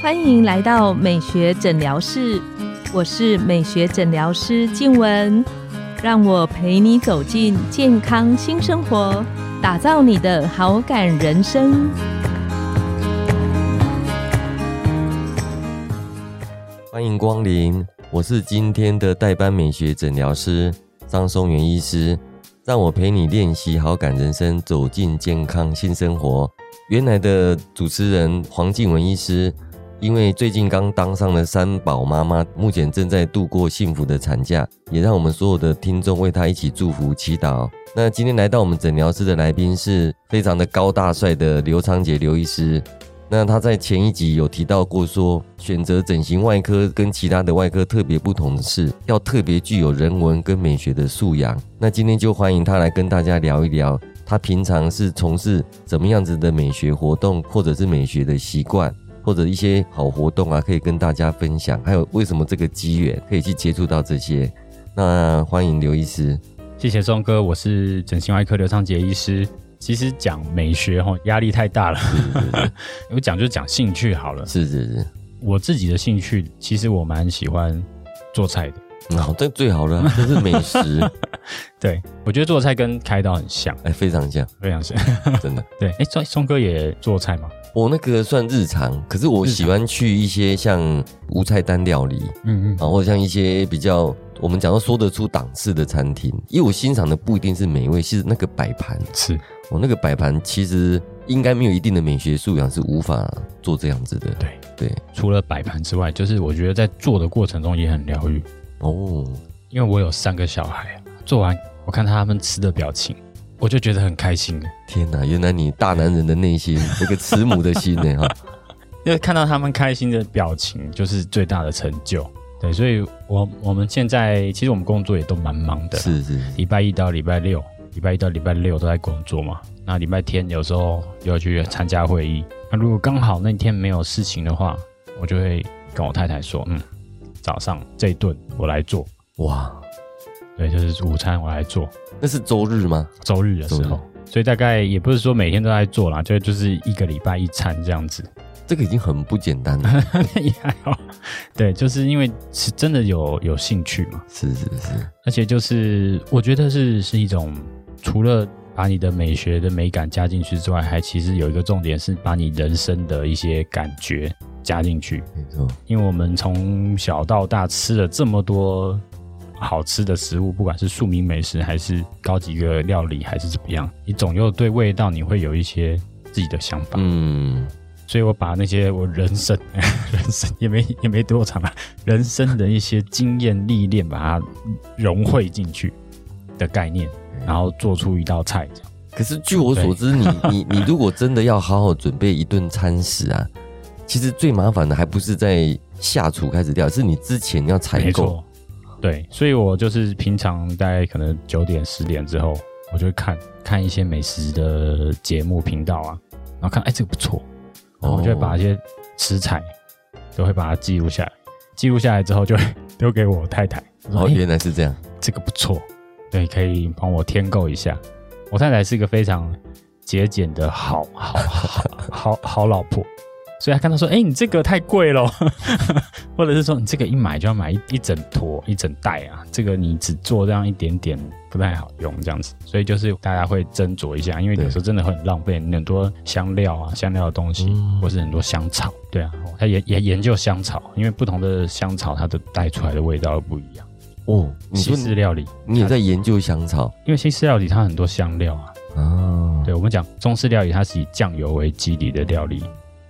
欢迎来到美学诊疗室，我是美学诊疗师静雯，让我陪你走进健康新生活，打造你的好感人生。欢迎光临，我是今天的代班美学诊疗师张松元医师，让我陪你练习好感人生，走进健康新生活。原来的主持人黄静雯医师。因为最近刚当上了三宝妈妈，目前正在度过幸福的产假，也让我们所有的听众为她一起祝福祈祷。那今天来到我们诊疗室的来宾是非常的高大帅的刘昌杰刘医师。那他在前一集有提到过，说选择整形外科跟其他的外科特别不同的是，要特别具有人文跟美学的素养。那今天就欢迎他来跟大家聊一聊，他平常是从事怎么样子的美学活动，或者是美学的习惯。或者一些好活动啊，可以跟大家分享。还有为什么这个机缘可以去接触到这些？那欢迎刘医师，谢谢钟哥，我是整形外科刘昌杰医师。其实讲美学哈，压力太大了。我讲就讲兴趣好了。是是是，我自己的兴趣，其实我蛮喜欢做菜的。哦，这最好了，这是美食。对，我觉得做菜跟开刀很像，哎，非常像，非常像，真的。对，哎，松松哥也做菜吗？我那个算日常，可是我喜欢去一些像无菜单料理，嗯嗯，啊，或者像一些比较我们讲到说得出档次的餐厅，因为我欣赏的不一定是美味，是那个摆盘，是我那个摆盘其实应该没有一定的美学素养是无法做这样子的。对对，除了摆盘之外，就是我觉得在做的过程中也很疗愈哦，因为我有三个小孩，做完我看他们吃的表情。我就觉得很开心天哪，原来你大男人的内心，这个慈母的心呢？哈，因为看到他们开心的表情，就是最大的成就。对，所以我我们现在其实我们工作也都蛮忙的，是是，礼拜一到礼拜六，礼拜一到礼拜六都在工作嘛。那礼拜天有时候又要去参加会议。那如果刚好那天没有事情的话，我就会跟我太太说，嗯，早上这一顿我来做。哇。对，就是午餐我来做，那是周日吗？周日的时候，所以大概也不是说每天都在做啦，就就是一个礼拜一餐这样子。这个已经很不简单了，也还好。对，就是因为是真的有有兴趣嘛，是是是，而且就是我觉得是是一种，除了把你的美学的美感加进去之外，还其实有一个重点是把你人生的一些感觉加进去。没错，因为我们从小到大吃了这么多。好吃的食物，不管是庶民美食还是高级的料理，还是怎么样，你总有对味道你会有一些自己的想法。嗯，所以我把那些我人生 人生也没也没多长啊，人生的一些经验历练，把它融汇进去的概念，然后做出一道菜。可是据我所知，你你你如果真的要好好准备一顿餐食啊，其实最麻烦的还不是在下厨开始料，是你之前要采购。对，所以我就是平常大概可能九点十点之后，我就会看看一些美食的节目频道啊，然后看哎这个不错，然后我就会把一些食材都会把它记录下来，记录下来之后就会 丢给我太太。哦，原来是这样，这个不错，对，可以帮我添购一下。我太太是一个非常节俭的好好好好好老婆。所以她看到说：“哎，你这个太贵了，或者是说你这个一买就要买一一整坨、一整袋啊，这个你只做这样一点点不太好用，这样子。所以就是大家会斟酌一下，因为有时候真的会很浪费很多香料啊、香料的东西，或是很多香草。对啊，他也也研究香草，因为不同的香草它的带出来的味道不一样。哦，西式料理你也在研究香草，因为西式料理它很多香料啊。哦，对我们讲中式料理，它是以酱油为基底的料理。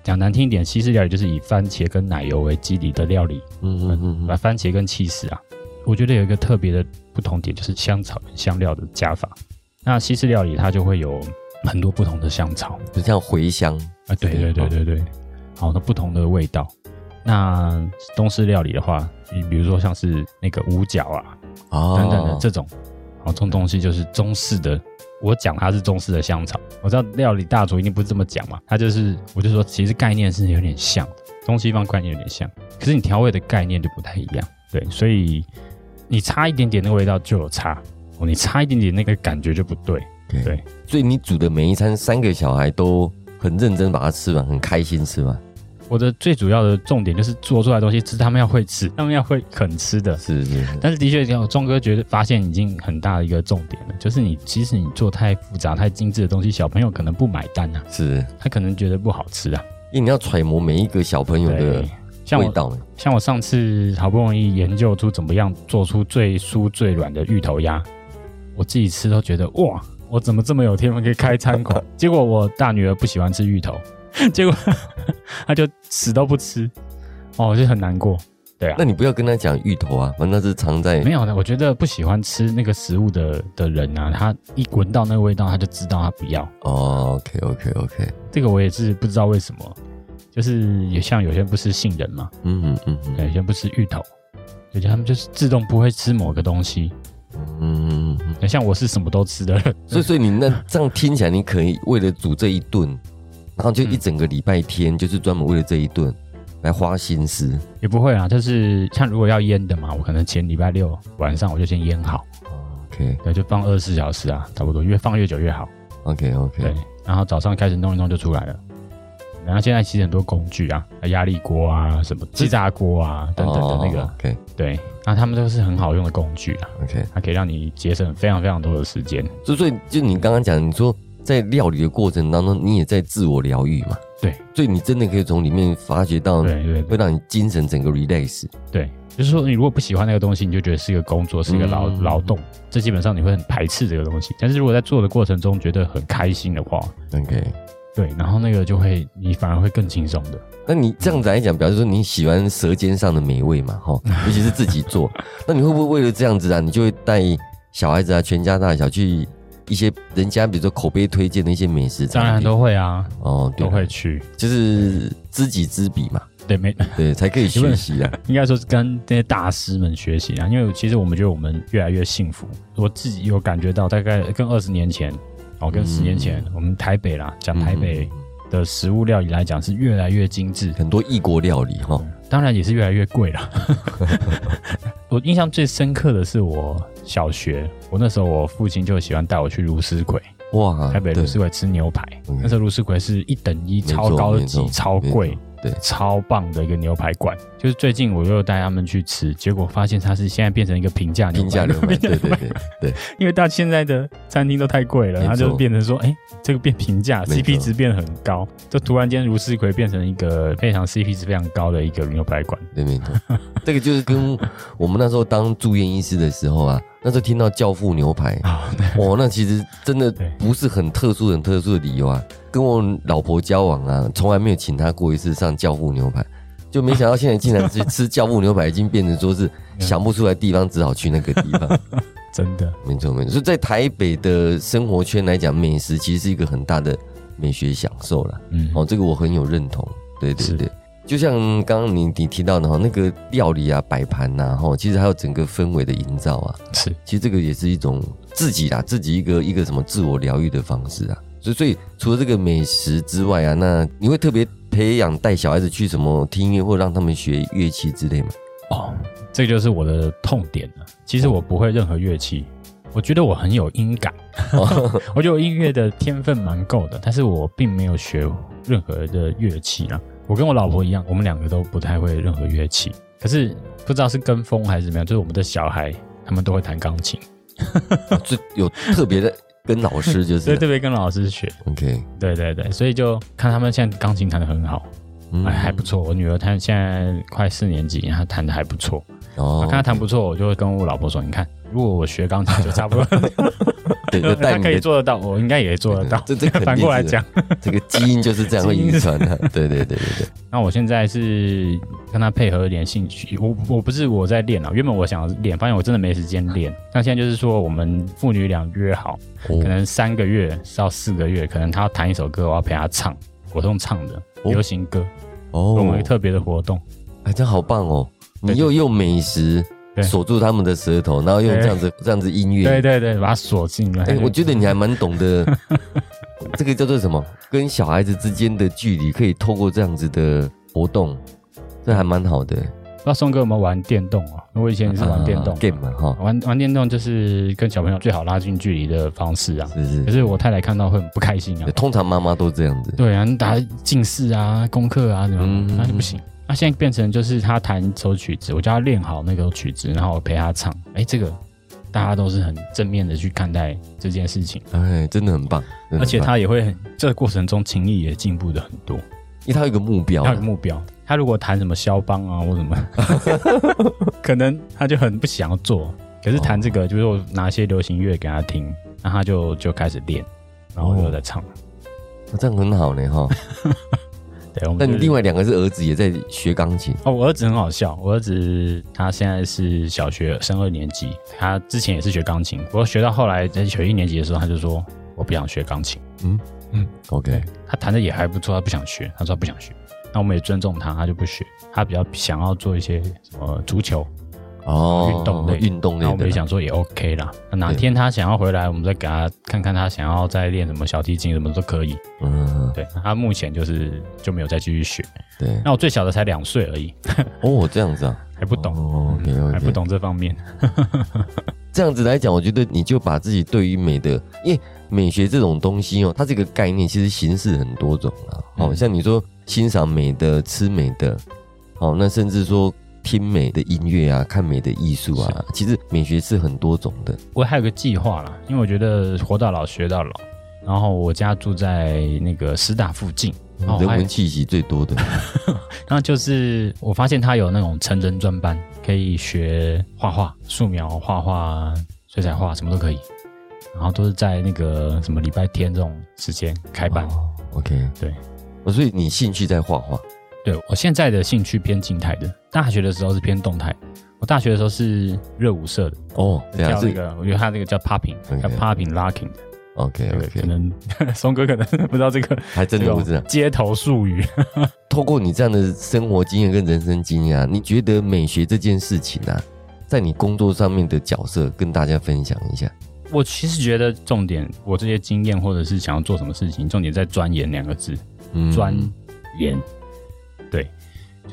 讲难听一点，西式料理就是以番茄跟奶油为基底的料理。嗯嗯嗯，把番茄跟气死啊，我觉得有一个特别的不同点，就是香草跟香料的加法。那西式料理它就会有很多不同的香草，就像茴香啊，对对对对对，好那不同的味道。那东式料理的话，你比如说像是那个五角啊，等等的这种，好，这种东西就是中式的。我讲它是中式的香草，我知道料理大厨一定不是这么讲嘛，他就是，我就说其实概念是有点像，中西方概念有点像，可是你调味的概念就不太一样，对，所以你差一点点那个味道就有差，哦，你差一点点那个感觉就不对，对，所以你煮的每一餐三个小孩都很认真把它吃完，很开心吃完。我的最主要的重点就是做出来的东西是他们要会吃，他们要会肯吃的。是是。但是的确，钟哥觉得发现已经很大的一个重点了，就是你其实你做太复杂、太精致的东西，小朋友可能不买单啊。是。他可能觉得不好吃啊。因为你要揣摩每一个小朋友的味道。像我上次好不容易研究出怎么样做出最酥最软的芋头鸭，我自己吃都觉得哇，我怎么这么有天分可以开餐馆？结果我大女儿不喜欢吃芋头。结果 他就死都不吃，哦，我就很难过。对啊，那你不要跟他讲芋头啊，反正是藏在没有的。我觉得不喜欢吃那个食物的的人啊，他一闻到那个味道，他就知道他不要。哦，OK OK OK，这个我也是不知道为什么，就是也像有些人不吃杏仁嘛，嗯嗯嗯嗯，有些人不吃芋头，有些他们就是自动不会吃某个东西。嗯嗯嗯，像我是什么都吃的人，所以所以你那 这样听起来，你可以为了煮这一顿。然后就一整个礼拜天，就是专门为了这一顿来花心思。也不会啊，就是像如果要腌的嘛，我可能前礼拜六晚上我就先腌好。OK，对，就放二十四小时啊，差不多，越放越久越好。OK OK，对，然后早上开始弄一弄就出来了。然后现在其实很多工具啊，压力锅啊，什么气炸锅啊等等的那个对，那他们都是很好用的工具啊。OK，它可以让你节省非常非常多的时间。所以，就你刚刚讲，你说。在料理的过程当中，你也在自我疗愈嘛？对，所以你真的可以从里面发掘到，对对，会让你精神整个 relax。对，就是说，你如果不喜欢那个东西，你就觉得是一个工作，是一个劳劳动，这基本上你会很排斥这个东西。但是如果在做的过程中觉得很开心的话，OK，对，然后那个就会你反而会更轻松的。那你这样子来讲，表示说你喜欢舌尖上的美味嘛？哈，尤其是自己做，那你会不会为了这样子啊，你就会带小孩子啊，全家大小去？一些人家比如说口碑推荐的一些美食，当然都会啊，哦，都会去，就是知己知彼嘛，对，没 对才可以学习啊，应该说是跟那些大师们学习啊，因为其实我们觉得我们越来越幸福，我自己有感觉到，大概跟二十年前，哦，跟十年前，我们台北啦，讲台北的食物料理来讲是越来越精致，很多异国料理哈，当然也是越来越贵了。我印象最深刻的是我小学，我那时候我父亲就喜欢带我去卢斯葵，哇，台北卢斯葵吃牛排，那时候卢斯葵是一等一超高级、超贵。对，超棒的一个牛排馆，就是最近我又带他们去吃，结果发现它是现在变成一个平价 平价牛排，对对对对，因为到现在的餐厅都太贵了，然后就变成说，哎，这个变平价，CP 值变得很高，就突然间如斯葵变成一个非常 CP 值非常高的一个牛排馆，对没错，这个就是跟我们那时候当住院医师的时候啊，那时候听到教父牛排啊，哇，那其实真的不是很特殊、很特殊的理由啊。跟我老婆交往啊，从来没有请她过一次上教父牛排，就没想到现在竟然去吃教父牛排，已经变成说是 想不出来地方，只好去那个地方。真的，没错没错。所以在台北的生活圈来讲，美食其实是一个很大的美学享受了。嗯，哦，这个我很有认同。对对对，就像刚刚你你提到的哈，那个料理啊、摆盘呐，哈，其实还有整个氛围的营造啊，是，其实这个也是一种自己啦，自己一个一个什么自我疗愈的方式啊。所以，所以除了这个美食之外啊，那你会特别培养带小孩子去什么听音乐，或让他们学乐器之类吗？哦，这就是我的痛点了。其实我不会任何乐器，我觉得我很有音感，我觉得我音乐的天分蛮够的，但是我并没有学任何的乐器啊。我跟我老婆一样，我们两个都不太会任何乐器。可是不知道是跟风还是怎么样，就是我们的小孩他们都会弹钢琴，就有特别的。跟老师就是，对，特别跟老师学。OK，对对对，所以就看他们现在钢琴弹的很好，哎，还不错。我女儿她现在快四年级，她弹的还不错。哦，看他弹不错，我就会跟我老婆说：“你看，如果我学钢琴就差不多。”对，他可以做得到，我应该也做得到。这这反过来讲，这个基因就是这样会遗传的。对对对对对。那我现在是跟他配合一点兴趣，我我不是我在练啊，原本我想练，发现我真的没时间练。那现在就是说，我们父女俩约好，可能三个月到四个月，可能他要弹一首歌，我要陪他唱，我用唱的流行歌，哦，我们特别的活动，哎，这好棒哦！你又用美食。锁住他们的舌头，然后用这样子这样子音乐，对对对，把它锁进来。哎，我觉得你还蛮懂得，这个叫做什么？跟小孩子之间的距离可以透过这样子的活动，这还蛮好的。不知道松哥有没有玩电动啊？我以前也是玩电动，game 嘛哈，玩玩电动就是跟小朋友最好拉近距离的方式啊。是是。可是我太太看到会很不开心啊。通常妈妈都这样子。对啊，你打近视啊，功课啊，那就不行。那现在变成就是他弹一首曲子，我叫他练好那个曲子，然后我陪他唱。哎，这个大家都是很正面的去看待这件事情。哎，真的很棒。而且他也会很这个过程中情谊也进步的很多，因为他有个目标，他有个目标。他如果弹什么肖邦啊或什么，可能他就很不想要做。可是弹这个，就是我拿些流行乐给他听，那他就就开始练，然后又在唱。那这样很好呢，哈。对，那你另外两个是儿子也在学钢琴哦。我儿子很好笑，我儿子他现在是小学升二年级，他之前也是学钢琴，不过学到后来在学一年级的时候，他就说我不想学钢琴。嗯嗯，OK，他弹的也还不错，他不想学，他说他不想学。那我们也尊重他，他就不学，他比较想要做一些什么足球哦，运动类运动类的。我们也想说也 OK 啦。那哪天他想要回来，我们再给他看看他想要再练什么小提琴什么都可以。嗯，对，他目前就是就没有再继续学。对，那我最小的才两岁而已。哦，这样子啊，还不懂 OK，还不懂这方面。这样子来讲，我觉得你就把自己对于美的，因为美学这种东西哦，它这个概念其实形式很多种啊。好像你说。欣赏美的、吃美的，哦，那甚至说听美的音乐啊、看美的艺术啊，其实美学是很多种的。我还有个计划啦，因为我觉得活到老学到老。然后我家住在那个师大附近，人文气息最多的。然后就是我发现他有那种成人专班，可以学画画、素描、画画、水彩画，什么都可以。然后都是在那个什么礼拜天这种时间开班。OK，对。所以你兴趣在画画？对我现在的兴趣偏静态的，大学的时候是偏动态。我大学的时候是热舞社的哦，跳这个，我觉得他那个叫 popping，叫 popping locking 的。OK OK，可能松哥可能 不知道这个，还真的不知道街头术语。透过你这样的生活经验跟人生经验啊，你觉得美学这件事情啊，在你工作上面的角色，跟大家分享一下。我其实觉得重点，我这些经验或者是想要做什么事情，重点在钻研两个字。钻研，对，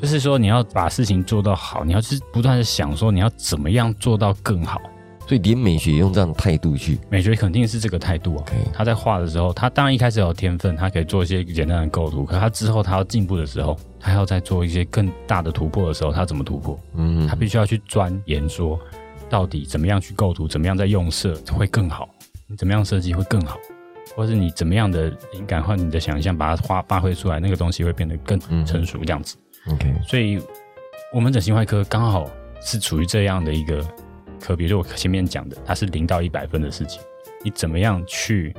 就是说你要把事情做到好，你要是不断的想说你要怎么样做到更好，所以连美学用这样的态度去，美学肯定是这个态度啊。他在画的时候，他当然一开始有天分，他可以做一些简单的构图，可他之后他要进步的时候，他要再做一些更大的突破的时候，他怎么突破？嗯，他必须要去钻研，说到底怎么样去构图，怎么样在用色会更好，你怎么样设计会更好。或是你怎么样的灵感或你的想象，把它发发挥出来，那个东西会变得更成熟这样子。OK，所以我们整形外科刚好是处于这样的一个科别，就我前面讲的，它是零到一百分的事情。你怎么样去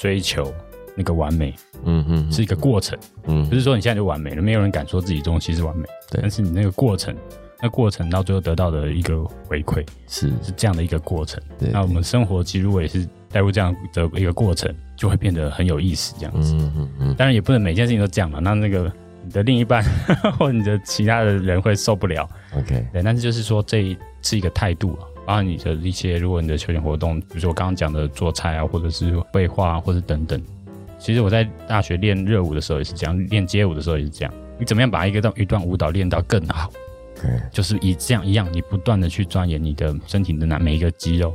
追求那个完美？嗯嗯，是一个过程。嗯，不是说你现在就完美了，没有人敢说自己东西是完美。对，但是你那个过程，那过程到最后得到的一个回馈，是是这样的一个过程。对，那我们生活其实我也是。带入这样的一个过程，就会变得很有意思。这样子，嗯嗯嗯。当然也不能每件事情都这样嘛。那那个你的另一半 或你的其他的人会受不了。OK，对。但是就是说，这是一个态度啊。包括你的一些，如果你的休闲活动，比如说我刚刚讲的做菜啊，或者是绘画，啊或者等等。其实我在大学练热舞的时候也是这样，练街舞的时候也是这样。你怎么样把一个段一段舞蹈练到更好？对，就是以这样一样，你不断的去钻研你的身体的哪每一个肌肉。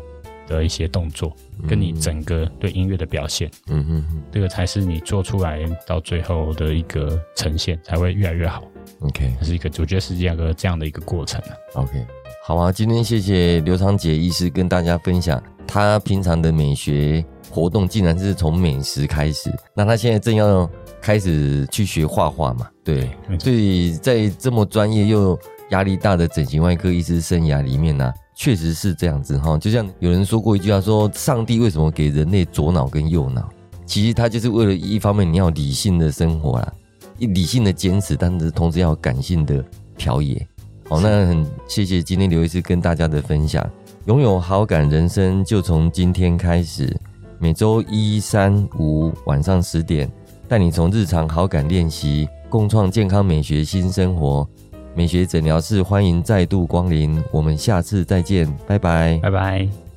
的一些动作，跟你整个对音乐的表现，嗯嗯嗯，这个才是你做出来到最后的一个呈现，才会越来越好。OK，这是一个我觉得是这样个这样的一个过程 OK，好啊，今天谢谢刘长杰医师跟大家分享他平常的美学活动，竟然是从美食开始。那他现在正要开始去学画画嘛？对，所以在这么专业又压力大的整形外科医师生涯里面呢？确实是这样子哈，就像有人说过一句话，说上帝为什么给人类左脑跟右脑？其实他就是为了一方面你要理性的生活啦，理性的坚持，但是同时要感性的调冶。好，那很谢谢今天刘医师跟大家的分享。拥有好感人生就从今天开始，每周一、三、五晚上十点，带你从日常好感练习，共创健康美学新生活。美学诊疗室欢迎再度光临，我们下次再见，拜拜，拜拜。